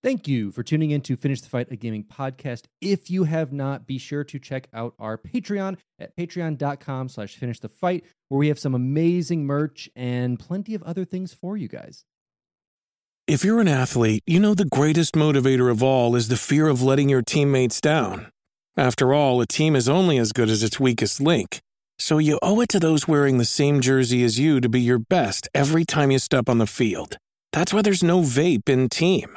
Thank you for tuning in to Finish the Fight, a gaming podcast. If you have not, be sure to check out our Patreon at patreon.com slash finish the fight, where we have some amazing merch and plenty of other things for you guys. If you're an athlete, you know the greatest motivator of all is the fear of letting your teammates down. After all, a team is only as good as its weakest link. So you owe it to those wearing the same jersey as you to be your best every time you step on the field. That's why there's no vape in team.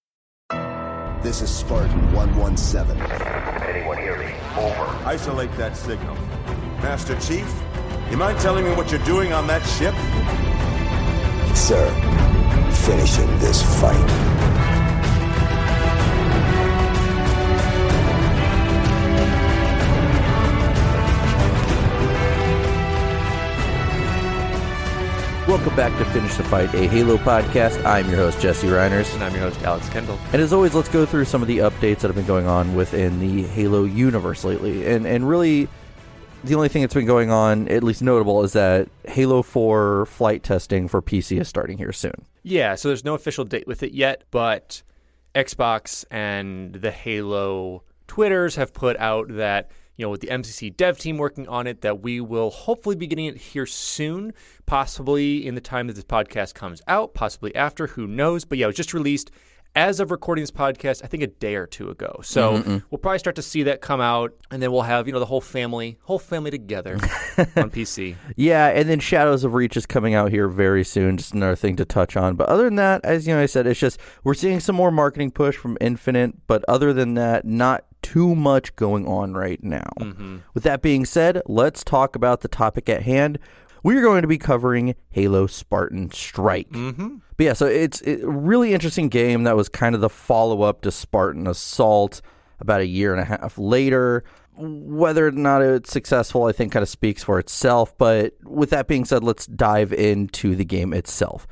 This is Spartan 117. Anyone hear me? Over. Isolate that signal. Master Chief, you mind telling me what you're doing on that ship? Sir, finishing this fight. Welcome back to Finish the Fight, a Halo podcast. I'm your host, Jesse Reiners. And I'm your host, Alex Kendall. And as always, let's go through some of the updates that have been going on within the Halo universe lately. And and really, the only thing that's been going on, at least notable, is that Halo 4 flight testing for PC is starting here soon. Yeah, so there's no official date with it yet, but Xbox and the Halo Twitters have put out that you know, with the MCC dev team working on it, that we will hopefully be getting it here soon, possibly in the time that this podcast comes out, possibly after, who knows. But yeah, it was just released as of recording this podcast, I think a day or two ago. So Mm-hmm. we'll probably start to see that come out, and then we'll have, you know, the whole family, whole family together on PC. Yeah, and then Shadows of Reach is coming out here very soon. Just another thing to touch on. But other than that, as you know, I said, it's just we're seeing some more marketing push from Infinite. But other than that, not too much going on right now. With that being said, let's talk about the topic at hand. We are going to be covering Halo Spartan Strike. Mm-hmm. But yeah, so it's a really interesting game that was kind of the follow up to Spartan Assault about a year and a half later. Whether or not it's successful, I think kind of speaks for itself. But with that being said, let's dive into the game itself.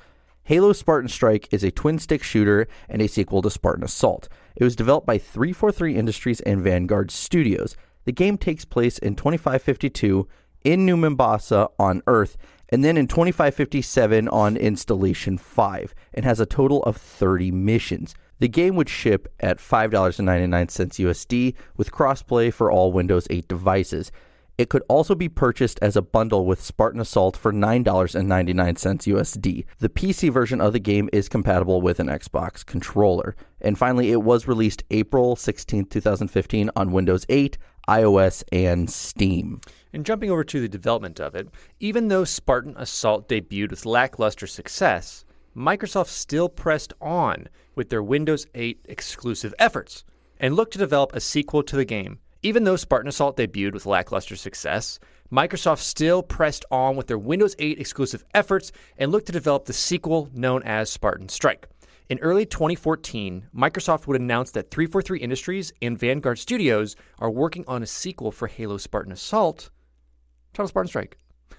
Halo Spartan Strike is a twin stick shooter and a sequel to Spartan Assault. It was developed by 343 Industries and Vanguard Studios. The game takes place in 2552 in New Mombasa on Earth, and then in 2557 on Installation 5, and has a total of 30 missions. The game would ship at $5.99 USD with crossplay for all Windows 8 devices. It could also be purchased as a bundle with Spartan Assault for $9.99 USD. The PC version of the game is compatible with an Xbox controller. And finally, it was released April 16, 2015 on Windows 8, iOS, and Steam. And jumping over to the development of it, even though Spartan Assault debuted with lackluster success, Microsoft still pressed on with their Windows 8 exclusive efforts and looked to develop a sequel to the game. Even though Spartan Assault debuted with lackluster success, Microsoft still pressed on with their Windows 8 exclusive efforts and looked to develop the sequel known as Spartan Strike. In early 2014, Microsoft would announce that 343 Industries and Vanguard Studios are working on a sequel for Halo Spartan Assault, titled Spartan Strike.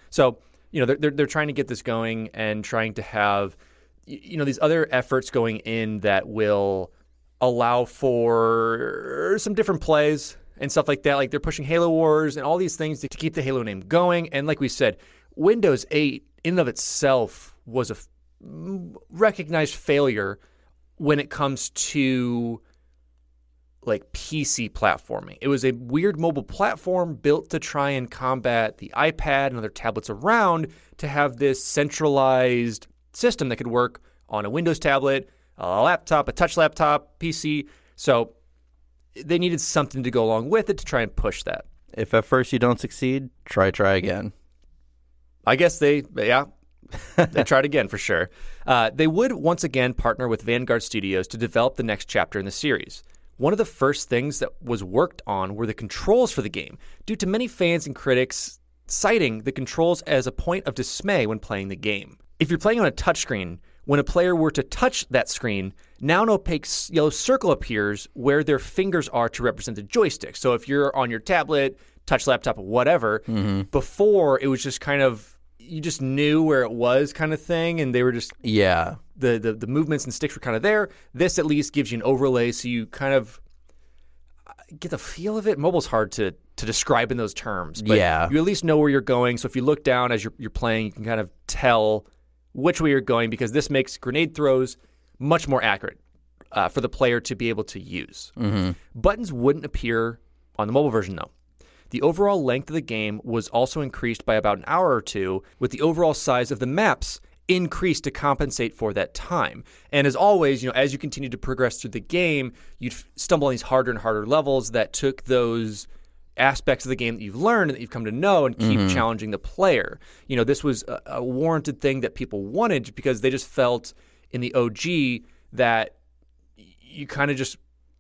So, you know, they're, they're, they're trying to get this going and trying to have, you know, these other efforts going in that will allow for some different plays and stuff like that. Like they're pushing Halo Wars and all these things to keep the Halo name going. And like we said, Windows 8 in and of itself was a recognized failure when it comes to like PC platforming. It was a weird mobile platform built to try and combat the iPad and other tablets around to have this centralized system that could work on a Windows tablet, a laptop, a touch laptop, PC. So they needed something to go along with it to try and push that. If at first you don't succeed, try try again. I guess they yeah, they tried again for sure. Uh, they would once again partner with Vanguard Studios to develop the next chapter in the series. One of the first things that was worked on were the controls for the game, due to many fans and critics citing the controls as a point of dismay when playing the game. If you're playing on a touchscreen, when a player were to touch that screen, now an opaque yellow circle appears where their fingers are to represent the joystick. So if you're on your tablet, touch laptop, whatever, mm-hmm. before it was just kind of you just knew where it was kind of thing and they were just yeah. the the, the movements and sticks were kind of there. This at least gives you an overlay so you kind of uh, get the feel of it. Mobile's hard to to describe in those terms but yeah. you at least know where you're going. So if you look down as you're, you're playing you can kind of tell which way you're going because this makes grenade throws much more accurate uh, for the player to be able to use mm-hmm. buttons wouldn't appear on the mobile version though the overall length of the game was also increased by about an hour or two, with the overall size of the maps increased to compensate for that time. And as always, you know, as you continue to progress through the game, you'd stumble on these harder and harder levels that took those aspects of the game that you've learned and that you've come to know and keep Mhm. challenging the player. You know, this was a, a warranted thing that people wanted because they just felt in the OG that you kind of just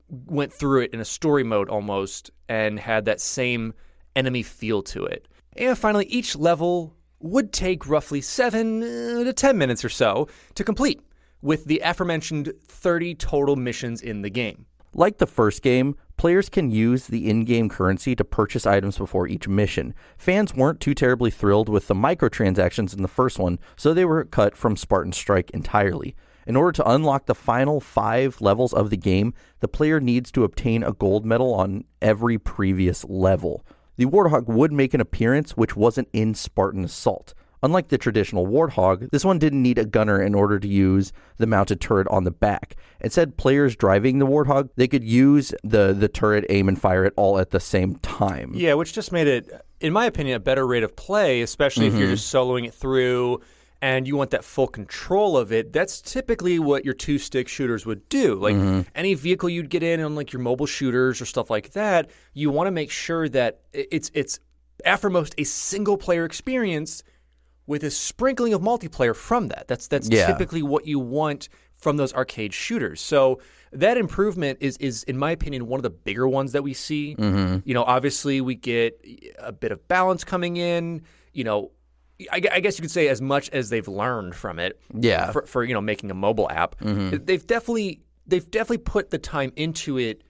went through it in a story mode almost and had that same enemy feel to it. And finally, each level would take roughly 7 uh, to 10 minutes or so to complete, with the aforementioned 30 total missions in the game. Like the first game, players can use the in game currency to purchase items before each mission. Fans weren't too terribly thrilled with the microtransactions in the first one, so they were cut from Spartan Strike entirely. In order to unlock the final five levels of the game, the player needs to obtain a gold medal on every previous level. The Warthog would make an appearance which wasn't in Spartan Assault. Unlike the traditional Warthog, this one didn't need a gunner in order to use the mounted turret on the back. Instead, players driving the Warthog, they could use the, the turret, aim, and fire it all at the same time. Yeah, which just made it, in my opinion, a better rate of play, especially if you're Mhm. just soloing it through and you want that full control of it. That's typically what your two stick shooters would do. Like Mhm. any vehicle you'd get in on like your mobile shooters or stuff like that, you want to make sure that it's it's aftermost a single player experience with a sprinkling of multiplayer from that. That's that's Yeah. typically what you want from those arcade shooters. So that improvement is is in my opinion one of the bigger ones that we see. Mhm. You know, obviously we get a bit of balance coming in. You know, I, I guess you could say as much as they've learned from it. Yeah. For, for you know making a mobile app, Mhm. they've definitely they've definitely put the time into it.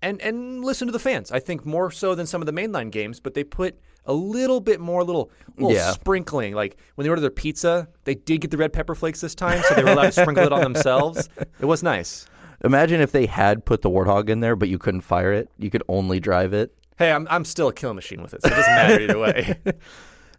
And, and listen to the fans. I think more so than some of the mainline games, but they put a little bit more, little, little Yeah. sprinkling. Like when they ordered their pizza, they did get the red pepper flakes this time, so they were allowed to sprinkle it on themselves. It was nice. Imagine if they had put the Warthog in there, but you couldn't fire it. You could only drive it. Hey, I'm I'm still a kill machine with it, so it doesn't matter either way.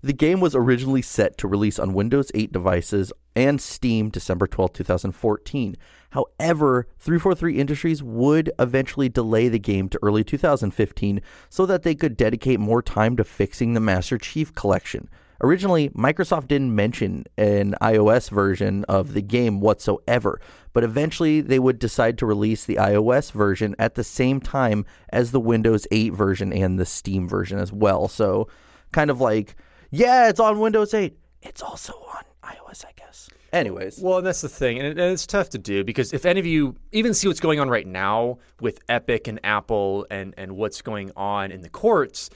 The game was originally set to release on Windows 8 devices and Steam December 12, 2014. However, 343 Industries would eventually delay the game to early 2015 so that they could dedicate more time to fixing the Master Chief Collection. Originally, Microsoft didn't mention an iOS version of the game whatsoever, but eventually they would decide to release the iOS version at the same time as the Windows 8 version and the Steam version as well. So, kind of like, yeah, it's on Windows 8. It's also on iOS, I guess. Anyways, Well, and that's the thing, and, it, and it's tough to do because if any of you even see what's going on right now with Epic and Apple and and what's going on in the courts,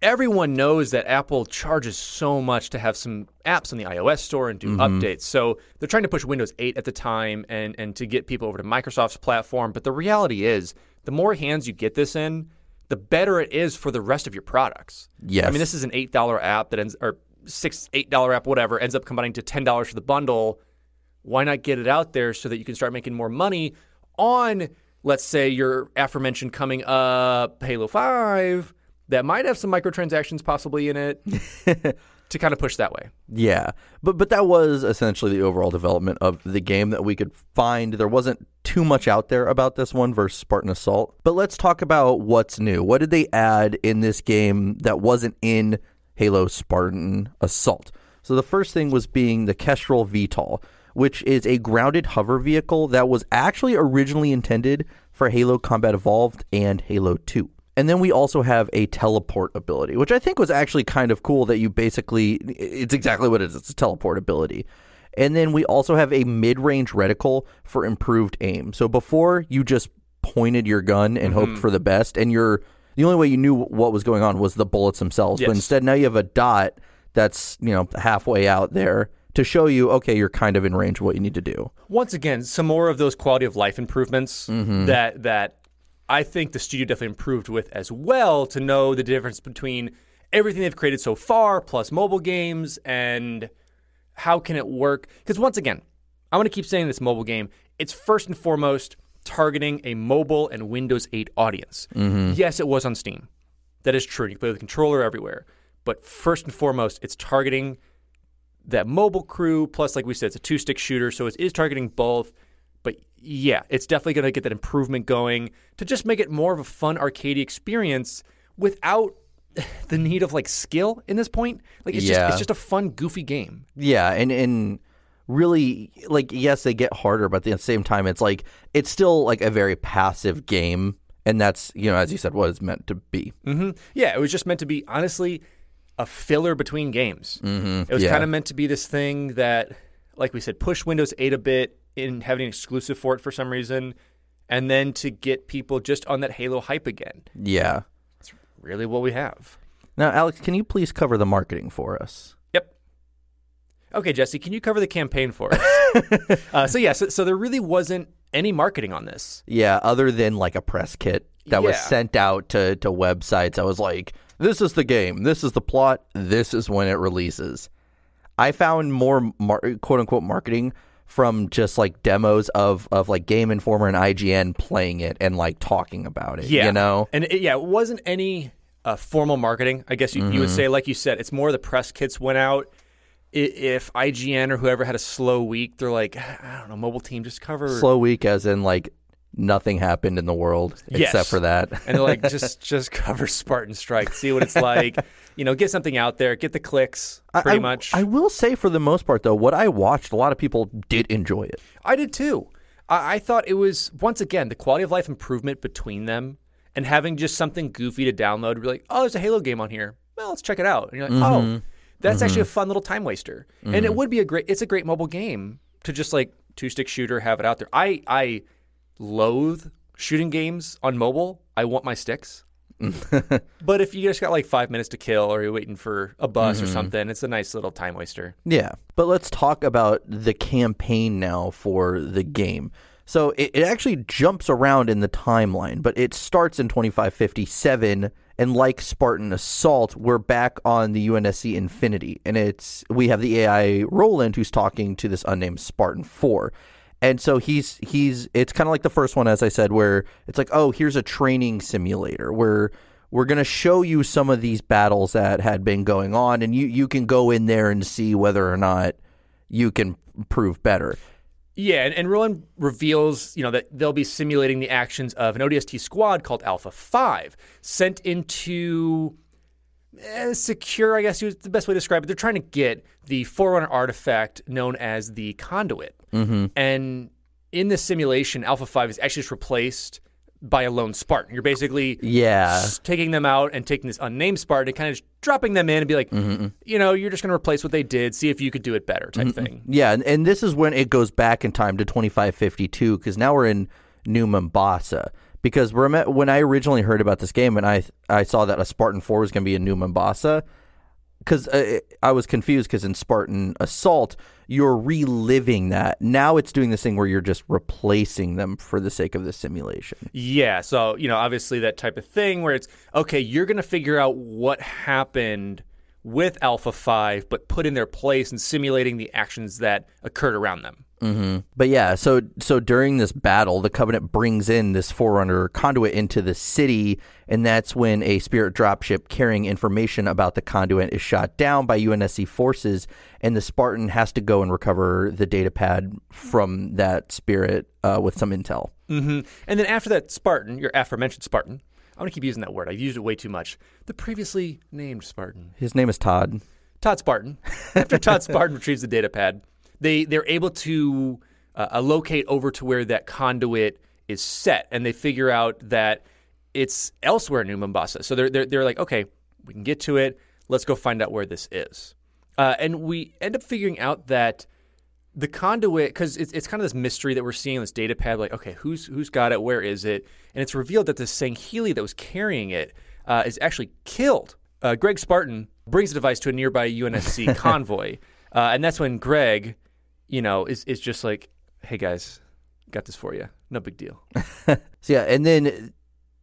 everyone knows that Apple charges so much to have some apps on the iOS store and do Mhm. updates. So they're trying to push Windows 8 at the time and and to get people over to Microsoft's platform. But the reality is, the more hands you get this in, the better it is for the rest of your products. Yes. I mean, this is an eight dollar app that ends or six eight dollar app, whatever, ends up combining to ten dollars for the bundle. Why not get it out there so that you can start making more money on, let's say, your aforementioned coming up Halo Five that might have some microtransactions possibly in it to kind of push that way. Yeah, but but that was essentially the overall development of the game that we could find. There wasn't too much out there about this one versus Spartan Assault. But let's talk about what's new. What did they add in this game that wasn't in Halo Spartan Assault? So the first thing was being the Kestrel VTOL, which is a grounded hover vehicle that was actually originally intended for Halo Combat Evolved and Halo 2. And then we also have a teleport ability, which I think was actually kind of cool that you basically, it's exactly what it is. It's a teleport ability. And then we also have a mid range reticle for improved aim. So before you just pointed your gun and hoped Mhm. for the best, and you're the only way you knew what was going on was the bullets themselves. But instead, now you have a dot that's, you know, halfway out there to show you, okay, you're kind of in range of what you need to do. Once again, some more of those quality of life improvements Mhm. that that I think the studio definitely improved with as well to know the difference between everything they've created so far plus mobile games and how can it work? Because once again i want to keep saying this mobile game it's first and foremost targeting a mobile and windows 8 audience. Mhm. yes it was on steam. That is true you can play with the controller everywhere but first and foremost it's targeting that mobile crew plus like we said it's a two stick shooter so it is targeting both but yeah it's definitely going to get that improvement going to just make it more of a fun arcade experience without the need of like skill in this point like it's Yeah. just it's just a fun goofy game Yeah, and and really like yes, they get harder, but at the same time it's like it's still like a very passive game and that's, you know, as you said what it's meant to be. hmm yeah it was just meant to be honestly a filler between games Mhm, it was yeah. kind of meant to be this thing that like we said push windows 8 a bit in having an exclusive for it for some reason and then to get people just on that halo hype again Yeah. Really what we have Now, Alex, can you please cover the marketing for us? Yep. Okay, Jesse, can you cover the campaign for us? uh, so yeah, so, so there really wasn't any marketing on this. Yeah, other than like a press kit that was sent out to to websites. I was like, this is the game, this is the plot, this is when it releases. I found more mar- quote unquote marketing from just like demos of of like Game Informer and IGN playing it and like talking about it. Yeah, you know. and it, yeah, it wasn't any uh, formal marketing. I guess you, you would Mhm. say, like you said, it's more the press kits went out. If IGN or whoever had a slow week, they're like, I don't know, mobile team, just cover Slow week, as in like nothing happened in the world Yes. except for that. and they're like, just just cover Spartan Strike, see what it's like. you know, get something out there, get the clicks, pretty I, much. I will say, for the most part, though, what I watched, a lot of people did enjoy it. I did too. I, I thought it was once again the quality of life improvement between them, and having just something goofy to download. Be like, oh, there's a Halo game on here. Well, let's check it out. And you're like, oh, Mhm. that's actually a Mhm. fun little time waster, and it Mhm. would be a great. It's a great mobile game to just like two stick shooter, have it out there. I I loathe shooting games on mobile. I want my sticks. but if you just got like five minutes to kill, or you're waiting for a bus or Mhm. something, it's a nice little time waster. Yeah. But let's talk about the campaign now for the game. So it, it actually jumps around in the timeline, but it starts in 2557. And like Spartan Assault, we're back on the UNSC Infinity. And it's we have the AI Roland who's talking to this unnamed Spartan 4. And so he's he's it's kind of like the first one as I said where it's like, "Oh, here's a training simulator where we're going to show you some of these battles that had been going on and you you can go in there and see whether or not you can prove better." Yeah, and, and Roland reveals, you know, that they'll be simulating the actions of an ODST squad called Alpha Five, sent into eh, secure. I guess is the best way to describe it. They're trying to get the Forerunner artifact known as the Conduit, Mhm. and in this simulation, Alpha Five is actually just replaced by a lone Spartan. You're basically Yeah. taking them out and taking this unnamed Spartan and kind of just dropping them in and be like, mm-hmm. you know, you're just going to replace what they did, see if you could do it better, type thing. Yeah, and, and this is when it goes back in time to 2552 because now we're in New Mombasa. because when I originally heard about this game and I I saw that a Spartan Four was going to be a new Mombasa, because uh, I was confused because in Spartan Assault you're reliving that. Now it's doing this thing where you're just replacing them for the sake of the simulation. Yeah. So, you know, obviously that type of thing where it's okay, you're going to figure out what happened with Alpha 5, but put in their place and simulating the actions that occurred around them. Mm-hmm. But yeah, so so during this battle, the Covenant brings in this Forerunner conduit into the city, and that's when a Spirit dropship carrying information about the conduit is shot down by UNSC forces, and the Spartan has to go and recover the data pad from that Spirit uh, with some intel. Mm-hmm. And then after that Spartan, your aforementioned Spartan, I'm going to keep using that word. I've used it way too much. The previously named Spartan. His name is Todd. Todd Spartan. After Todd Spartan retrieves the data pad, they they're able to uh, locate over to where that conduit is set, and they figure out that it's elsewhere in New Mombasa. So they're they're, they're like, okay, we can get to it. Let's go find out where this is. Uh, and we end up figuring out that the conduit, because it's, it's kind of this mystery that we're seeing this data pad, like, okay, who's who's got it? Where is it? And it's revealed that the Sangheili that was carrying it uh, is actually killed. Uh, Greg Spartan brings the device to a nearby UNSC convoy, uh, and that's when Greg, you know, is is just like, hey guys, got this for you. No big deal. so yeah, and then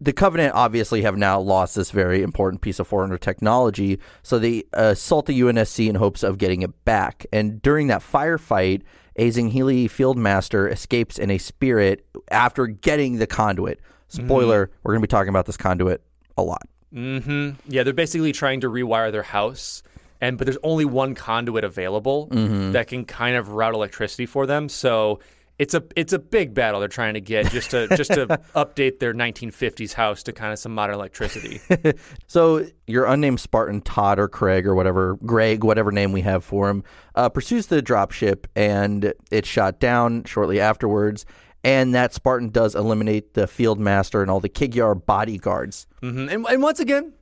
the Covenant obviously have now lost this very important piece of Forerunner technology, so they assault the UNSC in hopes of getting it back. And during that firefight, a Fieldmaster escapes in a spirit after getting the conduit. Spoiler: mm-hmm. We're going to be talking about this conduit a lot. Mm-hmm. Yeah, they're basically trying to rewire their house, and but there's only one conduit available mm-hmm. that can kind of route electricity for them. So it's a it's a big battle they're trying to get just to just to update their 1950s house to kind of some modern electricity. so your unnamed Spartan Todd or Craig or whatever Greg whatever name we have for him uh, pursues the dropship and it's shot down shortly afterwards. And that Spartan does eliminate the field master and all the Kigyar bodyguards. Mm-hmm. And, and once again,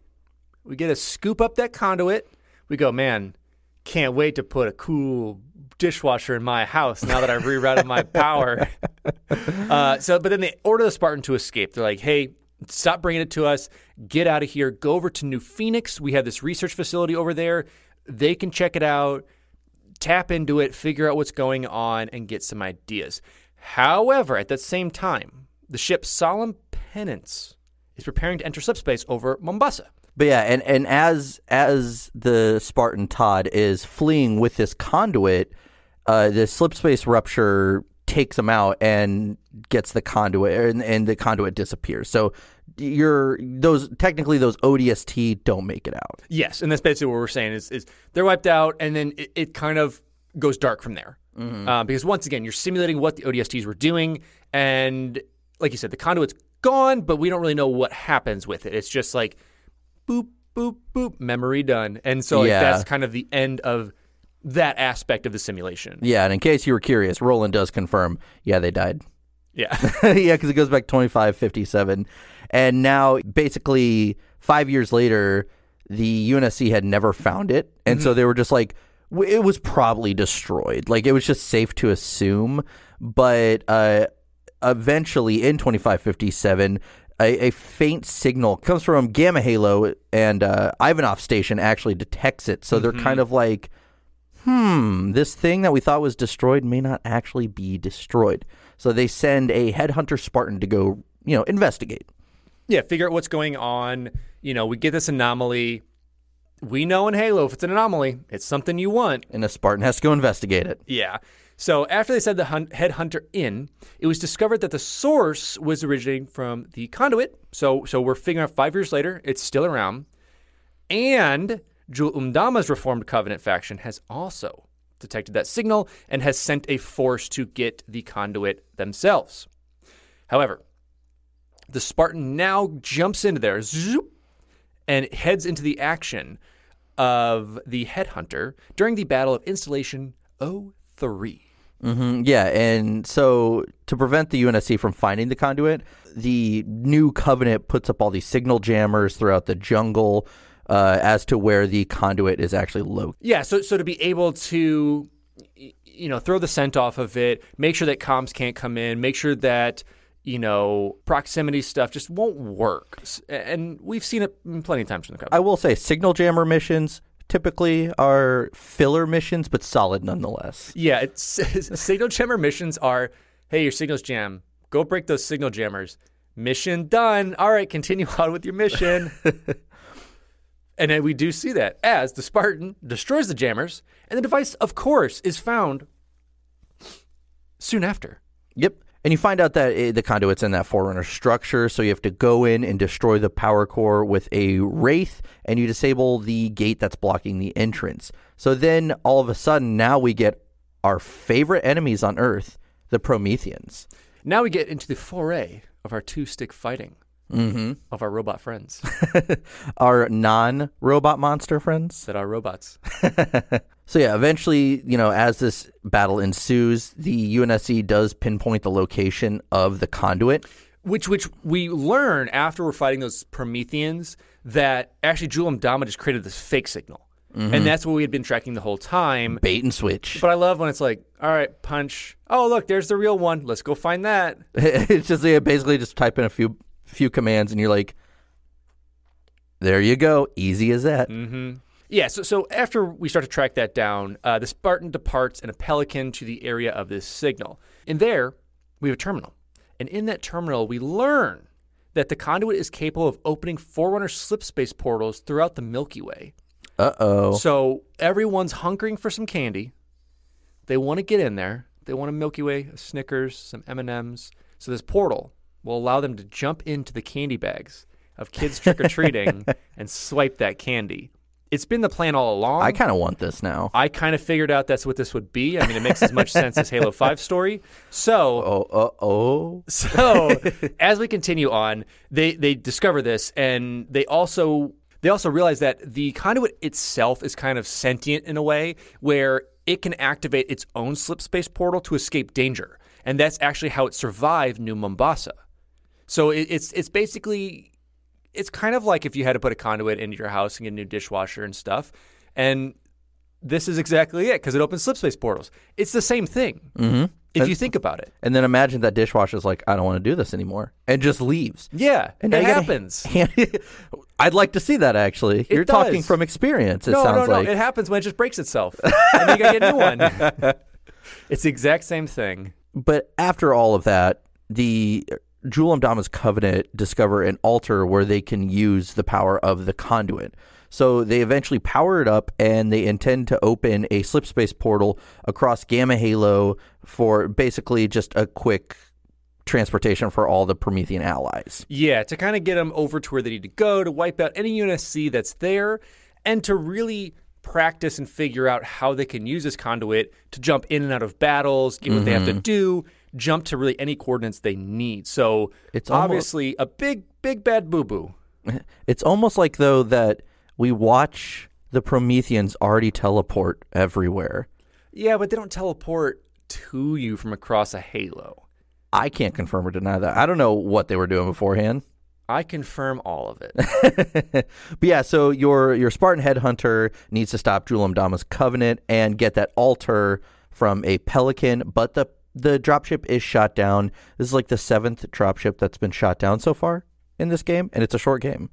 we get to scoop up that conduit. We go, man, can't wait to put a cool dishwasher in my house now that I've rerouted my power. Uh, so, but then they order the Spartan to escape. They're like, hey, stop bringing it to us. Get out of here. Go over to New Phoenix. We have this research facility over there. They can check it out, tap into it, figure out what's going on, and get some ideas. However, at that same time, the ship Solemn Penance is preparing to enter subspace over Mombasa. But yeah, and, and as as the Spartan Todd is fleeing with this conduit, uh, the slip space rupture takes him out and gets the conduit, and, and the conduit disappears. So you're those technically those ODST don't make it out. Yes, and that's basically what we're saying is is they're wiped out, and then it, it kind of goes dark from there. Mm-hmm. Uh, because once again, you're simulating what the ODSTs were doing, and like you said, the conduit's gone, but we don't really know what happens with it. It's just like boop boop boop, memory done, and so like, Yeah. that's kind of the end of that aspect of the simulation. Yeah, and in case you were curious, Roland does confirm. Yeah, they died. Yeah. yeah, because it goes back 25, 57. And now, basically, five years later, the UNSC had never found it. And so Mhm. they were just like, it was probably destroyed. Like, it was just safe to assume. But uh, eventually, in 2557, a, a faint signal comes from Gamma Halo, and uh, Ivanov Station actually detects it. So they're Mhm. kind of like, hmm, this thing that we thought was destroyed may not actually be destroyed. So they send a headhunter Spartan to go, you know, investigate. Yeah, figure out what's going on. You know, we get this anomaly. We know in Halo if it's an anomaly, it's something you want. And a Spartan has to go investigate it. Yeah. So after they sent the hunt- headhunter in, it was discovered that the source was originating from the conduit. So so we're figuring out five years later, it's still around. And Jul 'Mdama's Reformed Covenant faction has also detected that signal and has sent a force to get the conduit themselves. However, the Spartan now jumps into there zoop, and heads into the action of the headhunter during the Battle of Installation 03. hmm Yeah, and so to prevent the UNSC from finding the conduit, the new covenant puts up all these signal jammers throughout the jungle uh, as to where the conduit is actually located. Yeah, so so to be able to you know throw the scent off of it, make sure that comms can't come in, make sure that you know, proximity stuff just won't work. And we've seen it plenty of times in the Covenant. I will say, signal jammer missions typically are filler missions, but solid nonetheless. Yeah, it's signal jammer missions are, hey, your signals jam. Go break those signal jammers. Mission done. All right, continue on with your mission. and then we do see that as the Spartan destroys the jammers, and the device, of course, is found soon after. Yep. And you find out that eh, the conduit's in that Forerunner structure, so you have to go in and destroy the power core with a Wraith, and you disable the gate that's blocking the entrance. So then, all of a sudden, now we get our favorite enemies on Earth, the Prometheans. Now we get into the foray of our two stick fighting Mm-hmm. of our robot friends Our non robot monster friends. that are robots. So yeah, eventually, you know, as this battle ensues, the UNSC does pinpoint the location of the conduit. Which which we learn after we're fighting those Prometheans that actually Jul 'Mdama just created this fake signal. And that's what we had been tracking the whole time. Bait and switch. But I love when it's like, all right, punch. Oh, look, there's the real one. Let's go find that. it's just yeah, basically just type in a few few commands and you're like, there you go, easy as that. Mm-hmm. Yeah, so, so after we start to track that down, uh, the Spartan departs in a Pelican to the area of this signal. And there, we have a terminal. And in that terminal, we learn that the conduit is capable of opening Forerunner slip space portals throughout the Milky Way. Uh oh. So everyone's hunkering for some candy. They want to get in there. They want a Milky Way, a Snickers, some M&Ms. So this portal will allow them to jump into the candy bags of kids trick or treating and swipe that candy. It's been the plan all along. I kind of want this now. I kind of figured out that's what this would be. I mean, it makes as much sense as Halo 5 story. So, Oh, uh oh. so as we continue on, they they discover this and they also they also realize that the conduit itself is kind of sentient in a way where it can activate its own slip space portal to escape danger. And that's actually how it survived New Mombasa. So it, it's it's basically it's kind of like if you had to put a conduit into your house and get a new dishwasher and stuff. And this is exactly it because it opens slip space portals. It's the same thing Mm-hmm. if you think about it. And then imagine that dishwasher is like, I don't want to do this anymore, and just leaves. Yeah, And it now you gotta happens. hand- I'd like to see that actually. You're talking from experience. It no, sounds no, no. like. It happens when it just breaks itself. and you gotta get a new one. it's the exact same thing. But after all of that, the Jul 'Mdama's Covenant discover an altar where they can use the power of the conduit. So they eventually power it up and they intend to open a slip space portal across Gamma Halo for basically just a quick transportation for all the Promethean allies. Yeah, to kind of get them over to where they need to go, to wipe out any UNSC that's there, and to really practice and figure out how they can use this conduit to jump in and out of battles, get what they have to mm-hmm. do, jump to really any coordinates they need. So It's obviously a big, big bad boo boo. It's almost like though that we watch the Prometheans already teleport everywhere. Yeah, but they don't teleport to you from across a halo. I can't confirm or deny that. I don't know what they were doing beforehand. I confirm all of it. but yeah, so your your Spartan headhunter needs to stop Jul 'Mdama's covenant and get that altar from a pelican, but the the dropship is shot down. This is like the seventh dropship that's been shot down so far in this game, and it's a short game.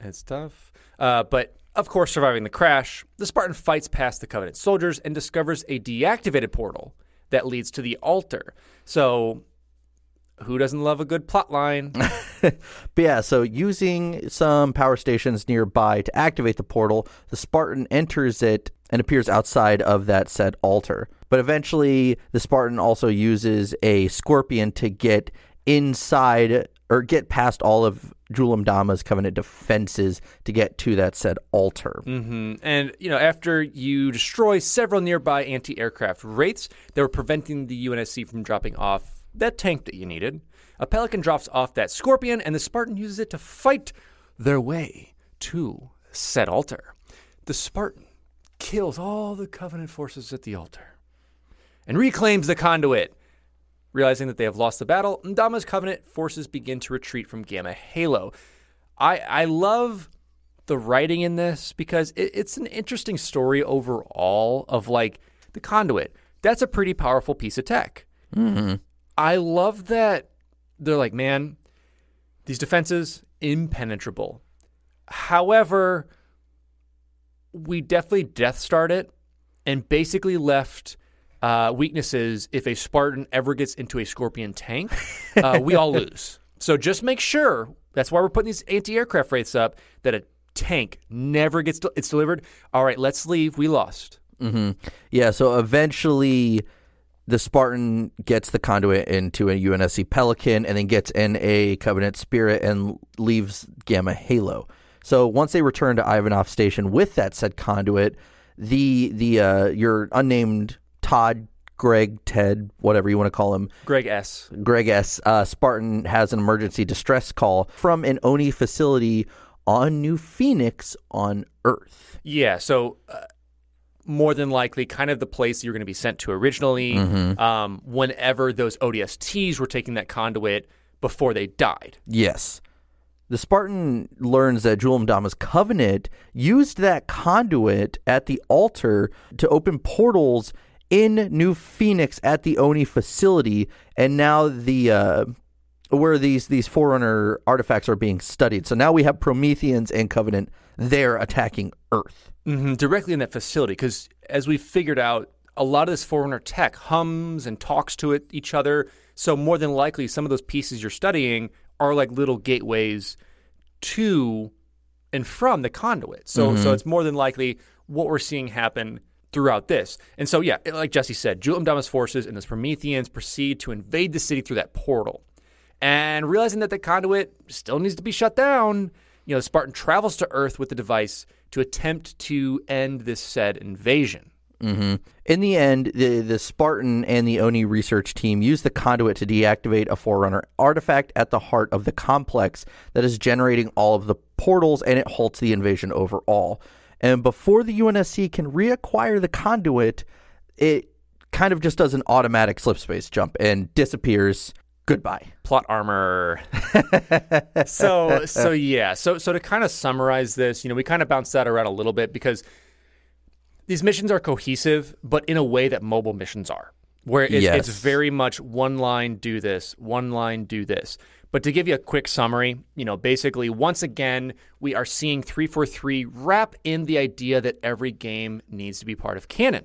It's tough. Uh, but of course, surviving the crash, the Spartan fights past the Covenant soldiers and discovers a deactivated portal that leads to the altar. So, who doesn't love a good plot line? But yeah, so using some power stations nearby to activate the portal, the Spartan enters it and appears outside of that said altar. But eventually, the Spartan also uses a scorpion to get inside or get past all of Jul 'Mdama's covenant defenses to get to that said altar. hmm And, you know, after you destroy several nearby anti aircraft wraiths that were preventing the UNSC from dropping off that tank that you needed, a Pelican drops off that Scorpion, and the Spartan uses it to fight their way to said altar. The Spartan kills all the Covenant forces at the altar and reclaims the conduit. Realizing that they have lost the battle, 'Mdama's Covenant forces begin to retreat from Gamma Halo. I, I love the writing in this because it, it's an interesting story overall of like the conduit. That's a pretty powerful piece of tech. Mm-hmm. I love that they're like, man, these defenses impenetrable. However, we definitely death starred it and basically left uh, weaknesses if a Spartan ever gets into a Scorpion tank, uh, we all lose. So just make sure. That's why we're putting these anti-aircraft rates up. That a tank never gets del- it's delivered. All right, let's leave. We lost. hmm Yeah, so eventually the Spartan gets the conduit into a UNSC Pelican and then gets in a Covenant Spirit and leaves Gamma Halo. So once they return to Ivanov Station with that said conduit, the the uh, your unnamed Todd, Greg, Ted, whatever you want to call him, Greg S. Greg S. Uh, Spartan has an emergency distress call from an ONI facility on New Phoenix on Earth. Yeah. So. Uh, more than likely, kind of the place you're going to be sent to originally. Mhm. Um, whenever those ODSTs were taking that conduit before they died. Yes. The Spartan learns that Jul 'Mdama's covenant used that conduit at the altar to open portals in New Phoenix at the Oni facility, and now the uh, where these these Forerunner artifacts are being studied. So now we have Prometheans and Covenant there attacking Earth. hmm directly in that facility because as we figured out a lot of this forerunner tech hums and talks to it each other so more than likely some of those pieces you're studying are like little gateways to and from the conduit so so Mhm. it's more than likely what we're seeing happen throughout this and so yeah like jesse said Jul 'Mdama's forces and the prometheans proceed to invade the city through that portal and realizing that the conduit still needs to be shut down, you know, Spartan travels to Earth with the device to attempt to end this said invasion. hmm In the end, the, the Spartan and the Oni research team use the conduit to deactivate a Forerunner artifact at the heart of the complex that is generating all of the portals, and it halts the invasion overall. And before the UNSC can reacquire the conduit, it kind of just does an automatic slip space jump and disappears. Goodbye. Plot armor. so so yeah. So so to kind of summarize this, you know, we kind of bounced that around a little bit because these missions are cohesive, but in a way that mobile missions are, where it's, Yes. it's very much one line do this, one line do this. But to give you a quick summary, you know, basically, once again, we are seeing 343 wrap in the idea that every game needs to be part of canon.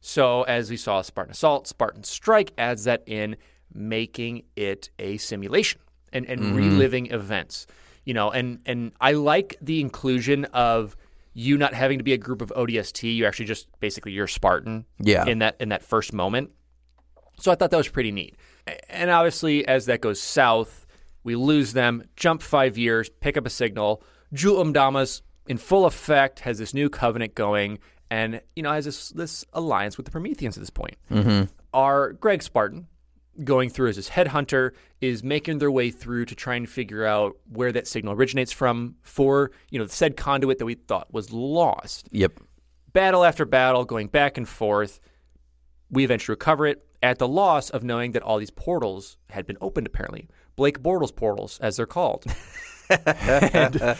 So, as we saw, Spartan Assault, Spartan Strike adds that in, making it a simulation and, and Mhm. reliving events. You know, and and I like the inclusion of you not having to be a group of ODST. You actually just basically you're Spartan. Yeah. In that in that first moment. So I thought that was pretty neat. And obviously, as that goes south, we lose them, jump five years, pick up a signal. Jul 'Mdamas, in full effect, has this new covenant going, and you know has this this alliance with the Prometheans at this point. Mhm. Our Greg Spartan, going through as his headhunter, is making their way through to try and figure out where that signal originates from for you know the said conduit that we thought was lost Yep. battle after battle, going back and forth. We eventually recover it at the loss of knowing that all these portals had been opened, apparently. Blake Bortles portals, as they're called. and,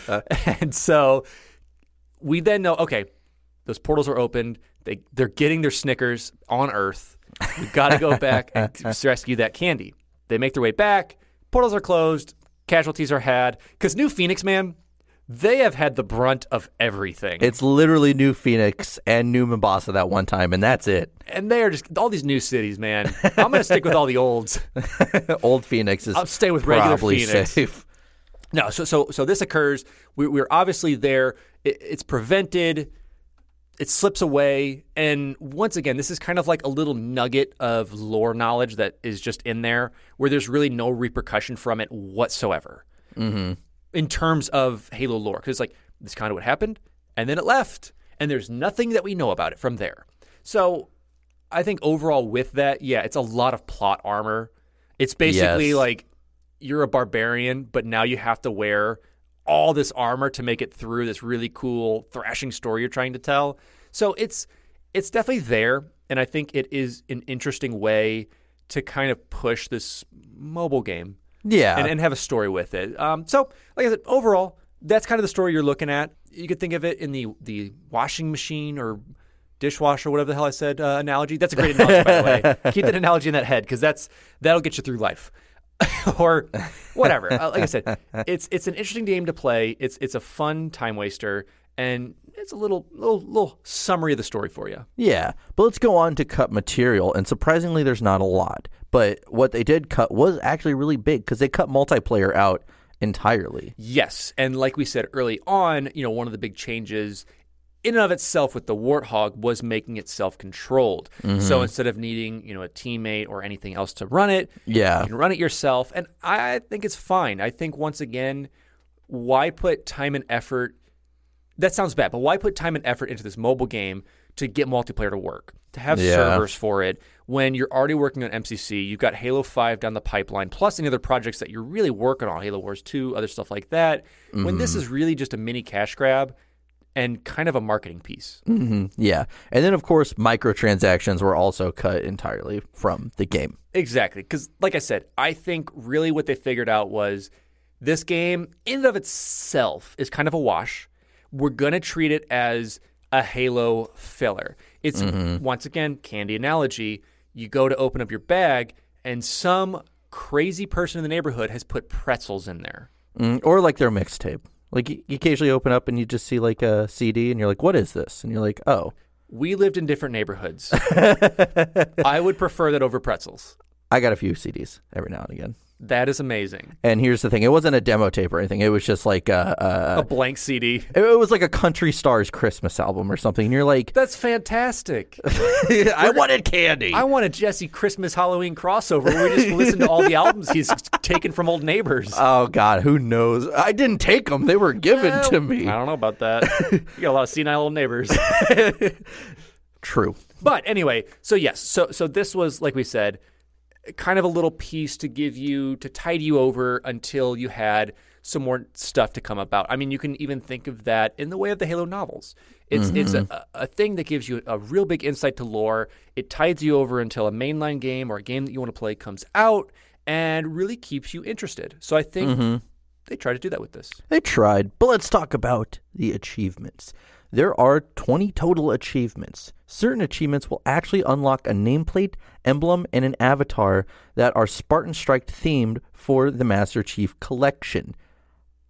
and so we then know okay, those portals are opened. They, they're getting their Snickers on Earth. We've got to go back and rescue that candy. They make their way back. Portals are closed. Casualties are had. Because New Phoenix, man, they have had the brunt of everything. It's literally New Phoenix and New Mombasa that one time, and that's it. and they are just all these new cities, man. I'm gonna stick with all the olds. Old Phoenix is I'll stay with regular Phoenix. safe. No, so so so this occurs. We, we're obviously there. It, it's prevented. It slips away, and once again, this is kind of like a little nugget of lore knowledge that is just in there, where there's really no repercussion from it whatsoever Mm-hmm. In terms of Halo lore. Because like this kind of what happened, and then it left, and there's nothing that we know about it from there. So I think overall with that, yeah, it's a lot of plot armor. It's basically Yes. like you're a barbarian, but now you have to wear all this armor to make it through this really cool thrashing story you're trying to tell. So it's it's definitely there, and I think it is an interesting way to kind of push this mobile game Yeah. and, and have a story with it. Um, so, like I said, overall, that's kind of the story you're looking at. You could think of it in the the washing machine or dishwasher, whatever the hell I said uh, analogy. That's a great analogy, by the way. Keep that analogy in that head because that's that'll get you through life. or whatever. Uh, like I said, it's it's an interesting game to play. It's it's a fun time waster, and it's a little little little summary of the story for you. Yeah, but let's go on to cut material, and surprisingly, there's not a lot. But what they did cut was actually really big because they cut multiplayer out entirely. Yes, and like we said early on, you know, one of the big changes in and of itself with the Warthog was making it self-controlled. Mm-hmm. So instead of needing, you know, a teammate or anything else to run it, Yeah. you can run it yourself. And I think it's fine. I think once again, why put time and effort that sounds bad, but why put time and effort into this mobile game to get multiplayer to work? To have Yeah. servers for it when you're already working on MCC, you've got Halo 5 down the pipeline, plus any other projects that you're really working on, Halo Wars 2, other stuff like that. When this Mhm. is really just a mini cash grab and kind of a marketing piece. hmm Yeah, and then of course microtransactions were also cut entirely from the game. Exactly. Because, like I said, I think really what they figured out was this game, in and of itself, is kind of a wash. We're going to treat it as a Halo filler. It's, Mhm. once again, candy analogy. You go to open up your bag, and some crazy person in the neighborhood has put pretzels in there. Mm, or like their mixtape. Like you, you occasionally open up and you just see like a CD, and you're like, "What is this?" And you're like, "Oh, We lived in different neighborhoods. I would prefer that over pretzels. I got a few CDs every now and again." That is amazing. And here's the thing: it wasn't a demo tape or anything. It was just like a, A blank CD. It it was like a Country Stars Christmas album or something. And you're like, That's fantastic. I wanted candy. I want a Jesse Christmas Halloween crossover where we just listen to all the albums he's taken from old neighbors. oh God, who knows? I didn't take them; they were given to me. I don't know about that. you got a lot of senile old neighbors. True. But anyway, so yes, so so this was like we said, kind of a little piece to give you to tide you over until you had some more stuff to come about. I mean, you can even think of that in the way of the Halo novels. It's it's mm-hmm. a, a thing that gives you a real big insight to lore. It tides you over until a mainline game or a game that you want to play comes out and really keeps you interested. So I think mm-hmm. they try to do that with this. They tried, but let's talk about the achievements. There are 20 total achievements. Certain achievements will actually unlock a nameplate, emblem, and an avatar that are Spartan Strike themed for the Master Chief collection.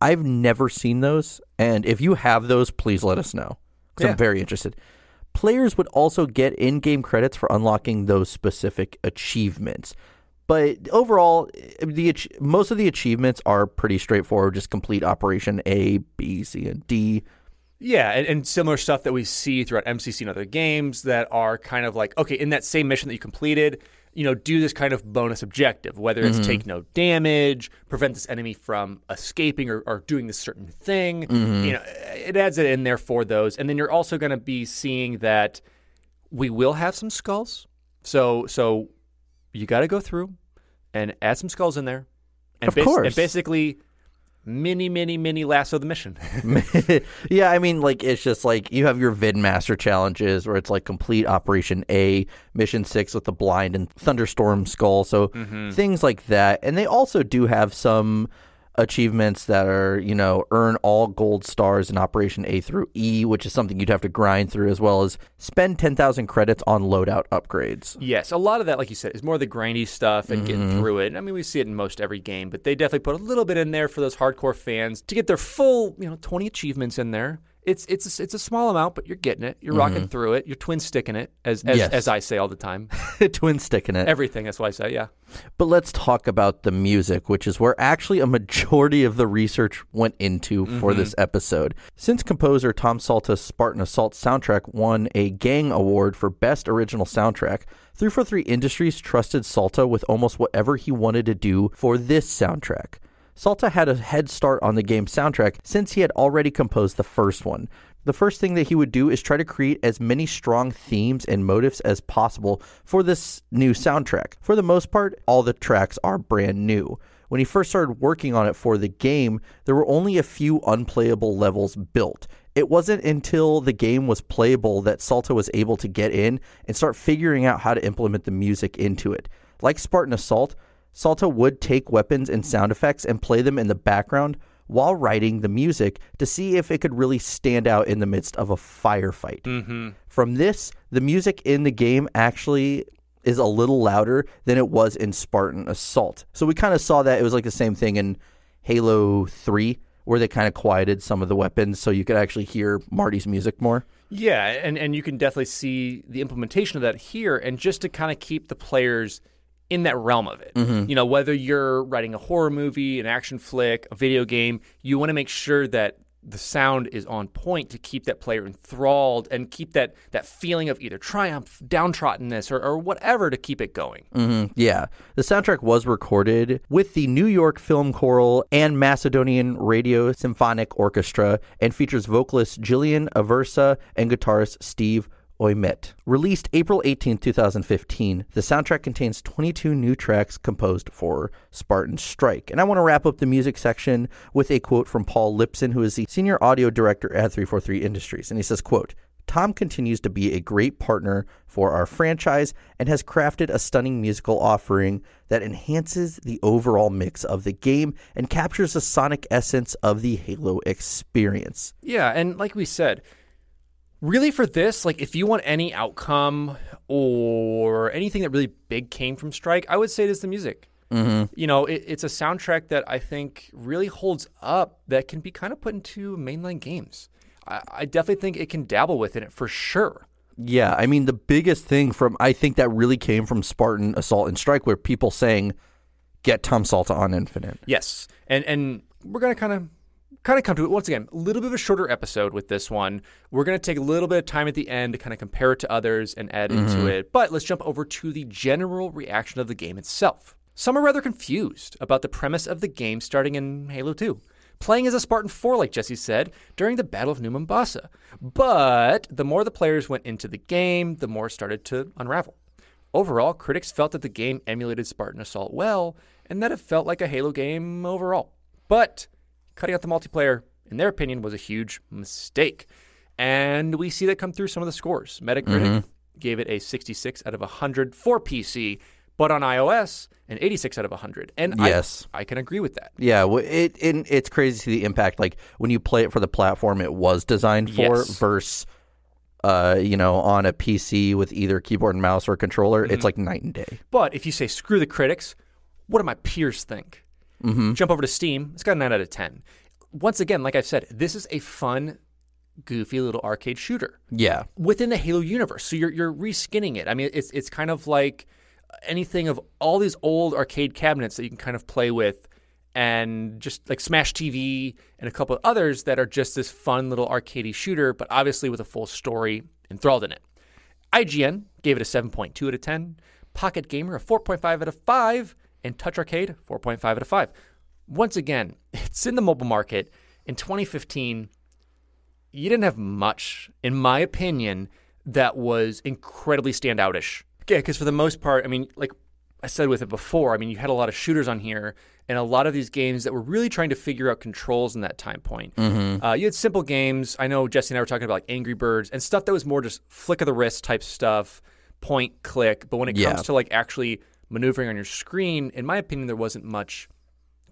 I've never seen those, and if you have those, please let us know. 'cause Yeah. I'm very interested. Players would also get in game credits for unlocking those specific achievements. But overall, the most of the achievements are pretty straightforward. Just complete Operation A, B, C, and D. Yeah, and, and similar stuff that we see throughout MCC and other games that are kind of like, okay, in that same mission that you completed, you know, do this kind of bonus objective, whether it's mm-hmm. take no damage, prevent this enemy from escaping or, or doing this certain thing. Mm-hmm. You know, it adds it in there for those. And then you're also going to be seeing that we will have some skulls. So, so you got to go through and add some skulls in there. And, Of course. and basically, mini, mini, mini LASO the mission. yeah, I mean, like it's just like you have your Vidmaster challenges where it's like complete Operation A, Mission Six with the blind and thunderstorm skull, so mm-hmm. things like that. And they also do have some achievements that are you know earn all gold stars in Operation A through E, which is something you'd have to grind through, as well as spend ten thousand credits on loadout upgrades. Yes, a lot of that, like you said, is more the grindy stuff and getting mm-hmm. through it. I mean, we see it in most every game, but they definitely put a little bit in there for those hardcore fans to get their full, you know, twenty achievements in there. It's it's a, it's a small amount, but you're getting it. You're rocking mm-hmm. through it. You're twin sticking it, as as, Yes. as I say all the time. Twin sticking it. Everything. That's why I say, yeah. But let's talk about the music, which is where actually a majority of the research went into for mm-hmm. this episode. Since composer Tom Salta's Spartan Assault soundtrack won a Gang Award for Best Original Soundtrack, 343 Industries trusted Salta with almost whatever he wanted to do for this soundtrack. Salta had a head start on the game's soundtrack since he had already composed the first one. The first thing that he would do is try to create as many strong themes and motifs as possible for this new soundtrack. For the most part, all the tracks are brand new. When he first started working on it for the game, there were only a few unplayable levels built. It wasn't until the game was playable that Salta was able to get in and start figuring out how to implement the music into it. Like Spartan Assault, Salta would take weapons and sound effects and play them in the background while writing the music to see if it could really stand out in the midst of a firefight. Mm-hmm. From this, the music in the game actually is a little louder than it was in Spartan Assault. So we kind of saw that it was like the same thing in Halo 3 where they kind of quieted some of the weapons so you could actually hear Marty's music more. Yeah, and, and you can definitely see the implementation of that here, and just to kind of keep the players in that realm of it. Mhm. You know, whether you're writing a horror movie, an action flick, a video game, you want to make sure that the sound is on point to keep that player enthralled and keep that that feeling of either triumph, downtroddenness, or, or whatever to keep it going. hmm Yeah. The soundtrack was recorded with the New York Film Choral and Macedonian Radio Symphonic Orchestra and features vocalist Jillian Aversa and guitarist Steve Ouimette. Released April 18, 2015, the soundtrack contains 22 new tracks composed for Spartan Strike. And I want to wrap up the music section with a quote from Paul Lipson, who is the senior audio director at 343 Industries. And he says, quote, Tom continues to be a great partner for our franchise and has crafted a stunning musical offering that enhances the overall mix of the game and captures the sonic essence of the Halo experience. Yeah, and like we said, really for this, like if you want any outcome or anything that really big came from Strike, I would say it is the music. Mhm. You know, it, it's a soundtrack that I think really holds up that can be kind of put into mainline games. I, I definitely think it can dabble within it for sure. Yeah, I mean the biggest thing from I think that really came from Spartan Assault and Strike where people saying get Tom Salta on Infinite. Yes, and and we're gonna kind of kind of come to it once again. A little bit of a shorter episode with this one. We're gonna take a little bit of time at the end to kind of compare it to others and add into Mhm. it. But let's jump over to the general reaction of the game itself. Some are rather confused about the premise of the game starting in Halo 2. Playing as a Spartan 4, like Jesse said, during the Battle of New Mombasa. But the more the players went into the game, the more it started to unravel. Overall, critics felt that the game emulated Spartan Assault well, and that it felt like a Halo game overall. But cutting out the multiplayer, in their opinion, was a huge mistake. And we see that come through some of the scores. Metacritic Mhm. gave it a 66 out of 100 for PC, but on iOS, an 86 out of 100. And Yes. I, can agree with that. Yeah, it, it it's crazy to see the impact. Like when you play it for the platform it was designed for Yes. versus, uh, you know, on a PC with either keyboard and mouse or controller, Mhm. it's like night and day. But if you say screw the critics, what do my peers think? Mhm. Jump over to Steam. It's got a 9 out of 10. Once again, like I've said, this is a fun, goofy little arcade shooter Yeah, within the Halo universe. So you're you're reskinning it. I mean, it's it's kind of like anything of all these old arcade cabinets that you can kind of play with, and just like Smash TV and a couple of others that are just this fun little arcadey shooter, but obviously with a full story enthralled in it. IGN gave it a 7.2 out of 10, Pocket Gamer a 4.5 out of 5, and Touch Arcade 4.5 out of 5. Once again, it's in the mobile market. In 2015, you didn't have much, in my opinion, that was incredibly standoutish. Yeah, because for the most part, I mean, like I said with it before, I mean, you had a lot of shooters on here, and a lot of these games that were really trying to figure out controls in that time point. Mhm. Uh, you had simple games. I know Jesse and I were talking about like Angry Birds and stuff that was more just flick of the wrist type stuff, point, click. But when it Yeah. comes to like actually maneuvering on your screen, in my opinion, there wasn't much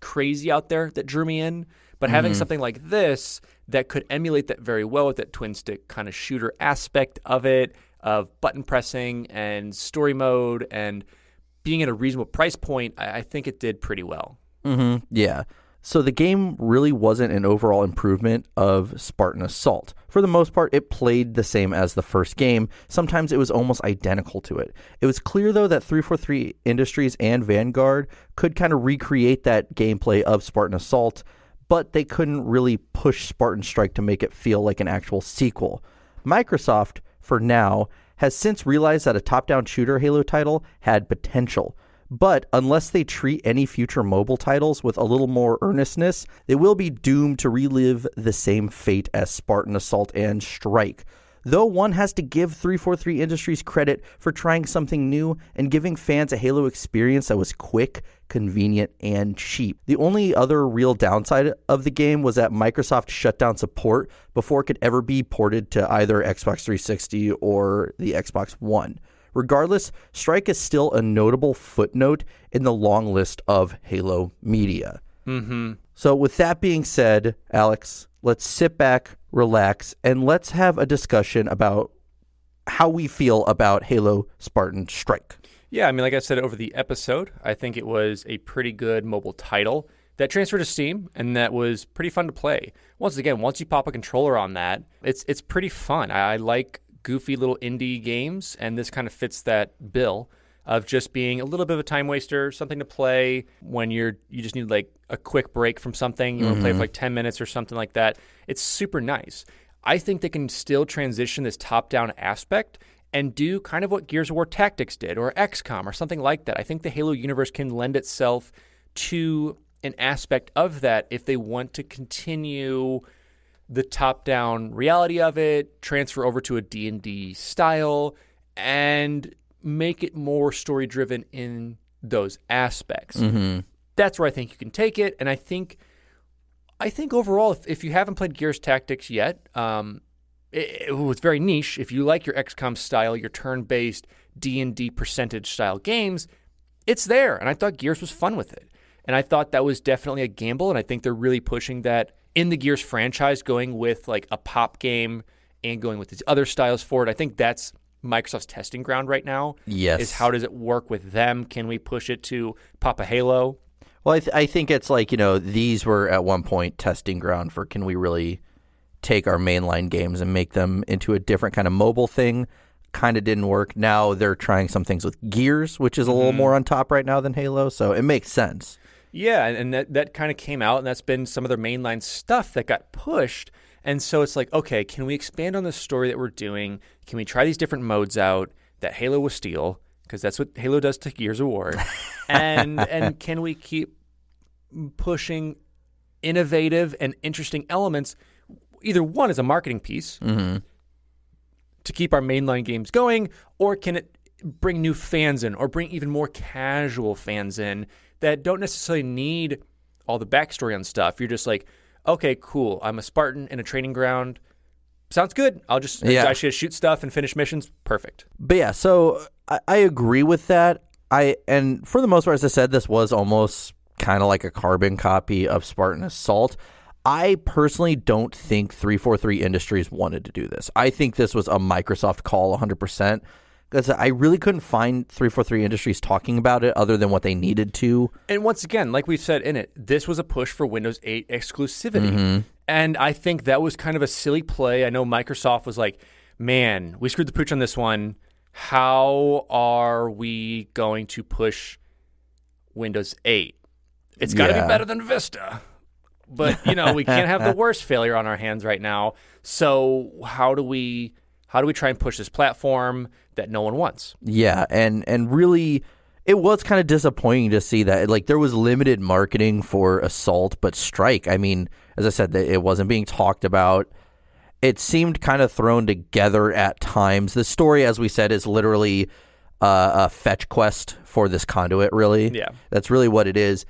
crazy out there that drew me in. But having Mhm. something like this that could emulate that very well with that twin stick kind of shooter aspect of it, of button pressing and story mode and being at a reasonable price point, I, I think it did pretty well. hmm Yeah. So the game really wasn't an overall improvement of Spartan Assault. For the most part, it played the same as the first game. Sometimes it was almost identical to it. It was clear, though, that 343 Industries and Vanguard could kind of recreate that gameplay of Spartan Assault, but they couldn't really push Spartan Strike to make it feel like an actual sequel. Microsoft, for now, has since realized that a top down shooter Halo title had potential. But unless they treat any future mobile titles with a little more earnestness, they will be doomed to relive the same fate as Spartan Assault and Strike. Though one has to give 343 Industries credit for trying something new and giving fans a Halo experience that was quick, convenient, and cheap. The only other real downside of the game was that Microsoft shut down support before it could ever be ported to either Xbox 360 or the Xbox One. Regardless, Strike is still a notable footnote in the long list of Halo media. Mm-hmm. So, with that being said, Alex, let's sit back, relax, and let's have a discussion about how we feel about Halo Spartan Strike. Yeah, I mean, like I said over the episode, I think it was a pretty good mobile title that transferred to Steam and that was pretty fun to play. Once again, once you pop a controller on that, it's it's pretty fun. I, I like goofy little indie games, and this kind of fits that bill of just being a little bit of a time waster, something to play when you're you just need like a quick break from something. You want to play for mm-hmm. like 10 minutes or something like that. It's super nice. I think they can still transition this top-down aspect and do kind of what Gears of War Tactics did or XCOM or something like that. I think the Halo universe can lend itself to an aspect of that if they want to continue the top-down reality of it, transfer over to a D&D style and make it more story-driven in those aspects. Mm-hmm. That's where I think you can take it and I think I think overall if, if you haven't played Gears Tactics yet, um, it, it was very niche. If you like your XCOM style, your turn-based D&D percentage style games, it's there and I thought Gears was fun with it. And I thought that was definitely a gamble. And I think they're really pushing that in the Gears franchise, going with like a pop game and going with these other styles for it. I think that's Microsoft's testing ground right now. Yes. Is how does it work with them? Can we push it to Papa Halo? Well, I, th- I think it's like, you know, these were at one point testing ground for can we really take our mainline games and make them into a different kind of mobile thing? Kind of didn't work. Now they're trying some things with Gears, which is a little Mhm. more on top right now than Halo. So it makes sense. Yeah, and, and that, that kind of came out, and that's been some of their mainline stuff that got pushed. And so it's like, okay, can we expand on the story that we're doing? Can we try these different modes out that Halo will steal? Because that's what Halo does to Gears of War. and and can we keep pushing innovative and interesting elements? Either one is a marketing piece Mm-hmm. to keep our mainline games going, or can it bring new fans in or bring even more casual fans in that don't necessarily need all the backstory on stuff? You're just like, okay, cool. I'm a Spartan in a training ground. Sounds good. I'll just Yeah. I should shoot stuff and finish missions. Perfect. But yeah, so I, I agree with that. I and for the most part, as I said, this was almost kind of like a carbon copy of Spartan Assault. I personally don't think 343 Industries wanted to do this. I think this was a Microsoft call 100% because I really couldn't find 343 Industries talking about it other than what they needed to. And once again, like we've said in it, this was a push for Windows 8 exclusivity. Mhm. And I think that was kind of a silly play. I know Microsoft was like, man, we screwed the pooch on this one. How are we going to push Windows 8? It's got to Yeah. be better than Vista. But, you know, we can't have the worst failure on our hands right now. So, how do we how do we try and push this platform that no one wants? Yeah, and and really it was kind of disappointing to see that like there was limited marketing for Assault but Strike. I mean, as I said that it wasn't being talked about. It seemed kind of thrown together at times. The story as we said is literally uh, a fetch quest for this conduit really. Yeah. That's really what it is.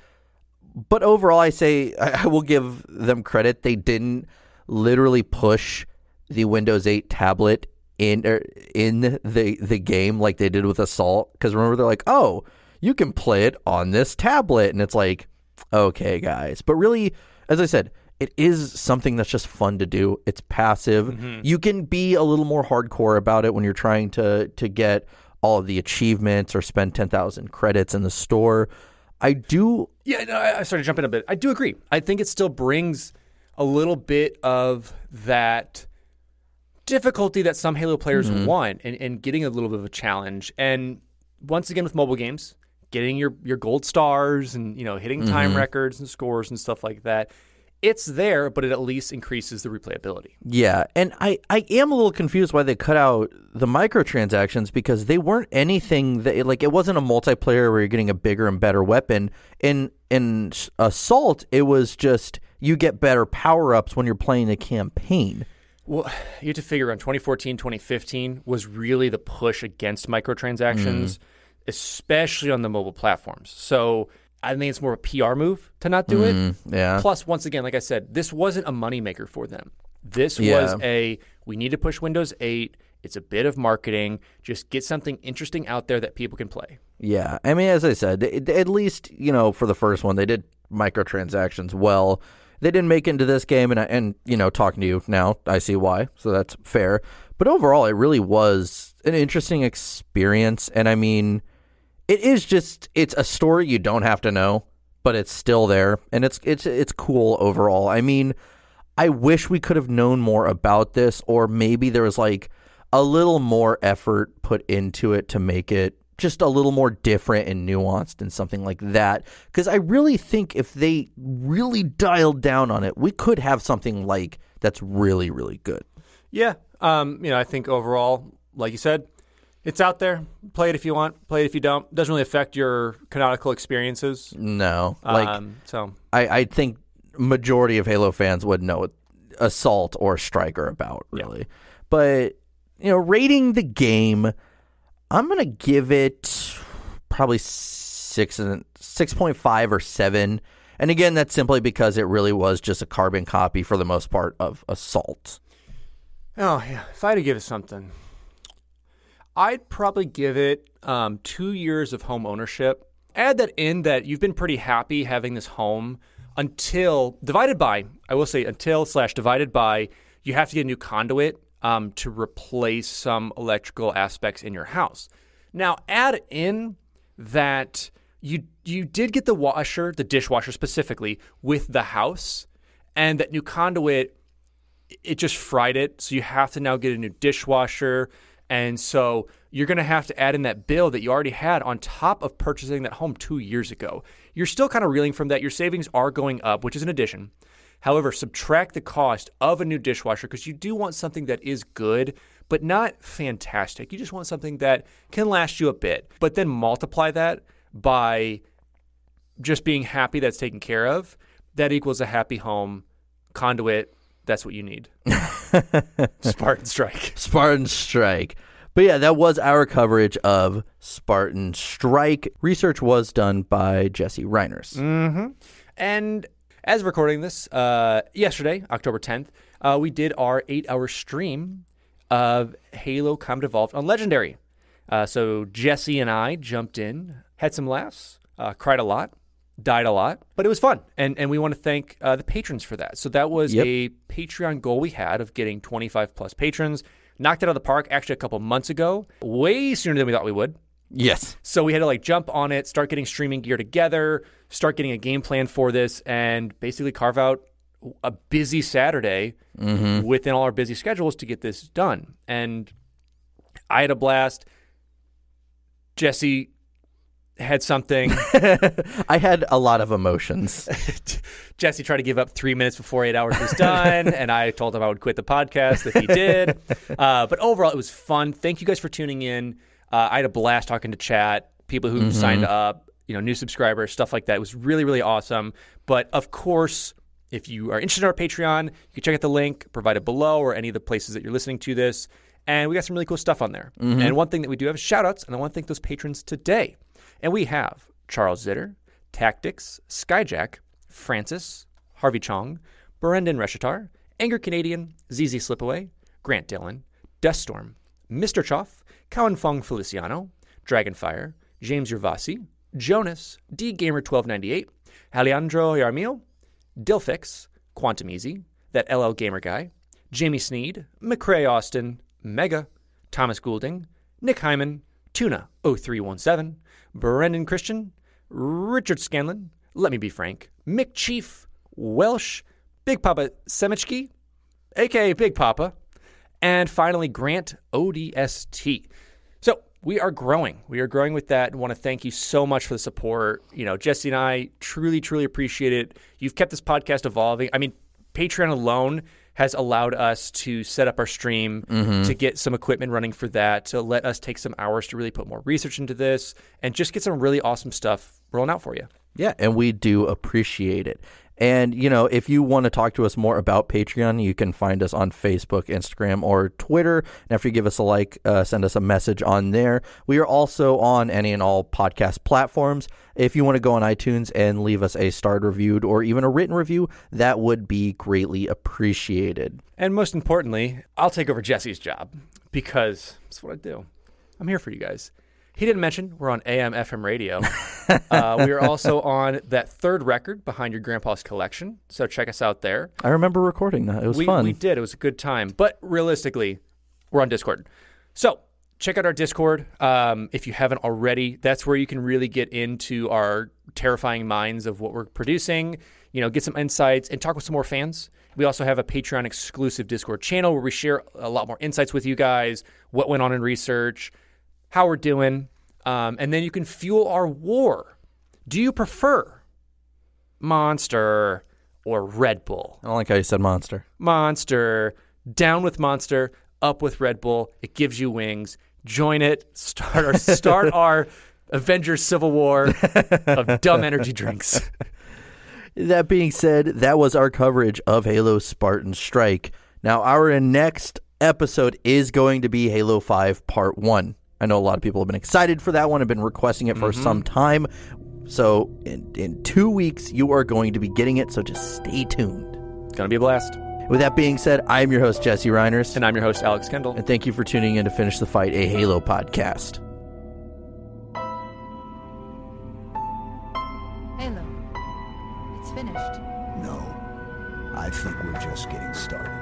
But overall I say I I will give them credit. They didn't literally push the Windows 8 tablet in er, in the the game like they did with Assault because remember they're like, "Oh, you can play it on this tablet." And it's like, "Okay, guys." But really, as I said, it is something that's just fun to do. It's passive. Mhm. You can be a little more hardcore about it when you're trying to to get all of the achievements or spend 10,000 credits in the store. I do Yeah, no, I, I started jumping a bit. I do agree. I think it still brings a little bit of that difficulty that some Halo players Mhm. want and, and getting a little bit of a challenge. And once again with mobile games, getting your, your gold stars and you know hitting time Mhm. records and scores and stuff like that. It's there, but it at least increases the replayability. Yeah, and I, I am a little confused why they cut out the microtransactions because they weren't anything that like it wasn't a multiplayer where you're getting a bigger and better weapon. In in Assault, it was just you get better power ups when you're playing the campaign. Well, you have to figure on 2014, 2015 was really the push against microtransactions, especially on the mobile platforms. So I think it's more of a PR move to not do Mm, it. yeah. Plus, once again, like I said, this wasn't a moneymaker for them. This Yeah. was a we need to push Windows 8. It's a bit of marketing. Just get something interesting out there that people can play. Yeah, I mean, as I said, it- at least you know for the first one they did microtransactions well. They didn't make into this game, and and you know talking to you now, I see why. So that's fair. But overall, it really was an interesting experience, and I mean, it is just it's a story you don't have to know, but it's still there and it's it's it's cool overall. I mean, I wish we could have known more about this or maybe there was like a little more effort put into it to make it just a little more different and nuanced and something like that because I really think if they really dialed down on it, we could have something like that's really really good. Yeah. Um, you know, I think overall, like you said, it's out there. Play it if you want. Play it if you don't. Doesn't really affect your canonical experiences. No, like Um, so I, I think majority of Halo fans would know what Assault or Strike are about, really. But you know, rating the game, I'm gonna give it probably six and six point five or seven. And again, that's simply because it really was just a carbon copy for the most part of Assault. Oh yeah, if I had to give it something, I'd probably give it um, two years of home ownership. Add that in that you've been pretty happy having this home until divided by. I will say until slash divided by. You have to get a new conduit um, to replace some electrical aspects in your house. Now add in that you you did get the washer, the dishwasher specifically, with the house, and that new conduit it just fried it. So you have to now get a new dishwasher. And so you're going to have to add in that bill that you already had on top of purchasing that home two years ago. You're still kind of reeling from that. Your savings are going up, which is an addition. However, subtract the cost of a new dishwasher because you do want something that is good, but not fantastic. You just want something that can last you a bit. But then multiply that by just being happy that's taken care of. That equals a happy home, conduit, that's what you need. Spartan Strike. Spartan Strike. But yeah, that was our coverage of Spartan Strike. Research was done by Jesse Reiners. Mm-hmm. And as of recording this, uh, yesterday, October 10th, uh, we did our eight hour stream of Halo Combat Evolved on Legendary. Uh, so Jesse and I jumped in, had some laughs, uh, cried a lot, died a lot, but it was fun. And, and we want to thank uh, the patrons for that. So that was Yep. a Patreon goal we had of getting 25 plus patrons. Knocked it out of the park actually a couple months ago, way sooner than we thought we would. Yes. So we had to like jump on it, start getting streaming gear together, start getting a game plan for this, and basically carve out a busy Saturday Mhm. within all our busy schedules to get this done. And I had a blast. Jesse had something. I had a lot of emotions. Jesse tried to give up three minutes before eight hours was done, and I told him I would quit the podcast if he did. Uh, but overall, it was fun. Thank you guys for tuning in. Uh, I had a blast talking to chat, people who Mhm. signed up, you know, new subscribers, stuff like that. It was really, really awesome. But of course, if you are interested in our Patreon, you can check out the link provided below or any of the places that you're listening to this. And we got some really cool stuff on there. Mhm. And one thing that we do have is shout outs, and I want to thank those patrons today. And we have Charles Zitter, Tactics, Skyjack, Francis, Harvey Chong, Brendan Reshitar, Anger Canadian, ZZ Slipaway, Grant Dillon, Deathstorm, Mr. Choff, Cowan Fong Feliciano, Dragonfire, James Yervasi, Jonas, D Gamer 1298, Alejandro Yarmil, Dilfix, Quantum Easy, that LL Gamer guy, Jamie Sneed, McCrae Austin, Mega, Thomas Goulding, Nick Hyman, Tuna 0317, Brendan Christian, Richard Scanlon, Let Me Be Frank, Mick Chief, Welsh, Big Papa Semichki, aka Big Papa, and finally Grant ODST. So we are growing. We are growing with that and want to thank you so much for the support. You know, Jesse and I truly, truly appreciate it. You've kept this podcast evolving. I mean, Patreon alone has allowed us to set up our stream, Mhm. to get some equipment running for that, to let us take some hours to really put more research into this and just get some really awesome stuff rolling out for you. Yeah, and we do appreciate it. And, you know, if you want to talk to us more about Patreon, you can find us on Facebook, Instagram, or Twitter. And after you give us a like, uh, send us a message on there. We are also on any and all podcast platforms. If you want to go on iTunes and leave us a starred reviewed or even a written review, that would be greatly appreciated. And most importantly, I'll take over Jesse's job because that's what I do. I'm here for you guys. He didn't mention we're on AM FM radio. uh, we are also on that third record behind your grandpa's collection. So check us out there. I remember recording that. It was we, fun. We did. It was a good time. But realistically, we're on Discord. So check out our Discord um, if you haven't already. That's where you can really get into our terrifying minds of what we're producing. You know, get some insights and talk with some more fans. We also have a Patreon exclusive Discord channel where we share a lot more insights with you guys, what went on in research, how we're doing, um, and then you can fuel our war. Do you prefer Monster or Red Bull? I don't like how you said monster. Monster, down with Monster, up with Red Bull. It gives you wings. Join it. Start our start our Avengers Civil War of dumb energy drinks. That being said, that was our coverage of Halo Spartan Strike. Now, our next episode is going to be Halo 5 Part 1. I know a lot of people have been excited for that one, have been requesting it for mm-hmm. some time. So in, in two weeks, you are going to be getting it. So just stay tuned. It's going to be a blast. With that being said, I'm your host, Jesse Reiners. And I'm your host, Alex Kendall. And thank you for tuning in to Finish the Fight, a Halo podcast. Halo, it's finished. No, I think we're just getting started.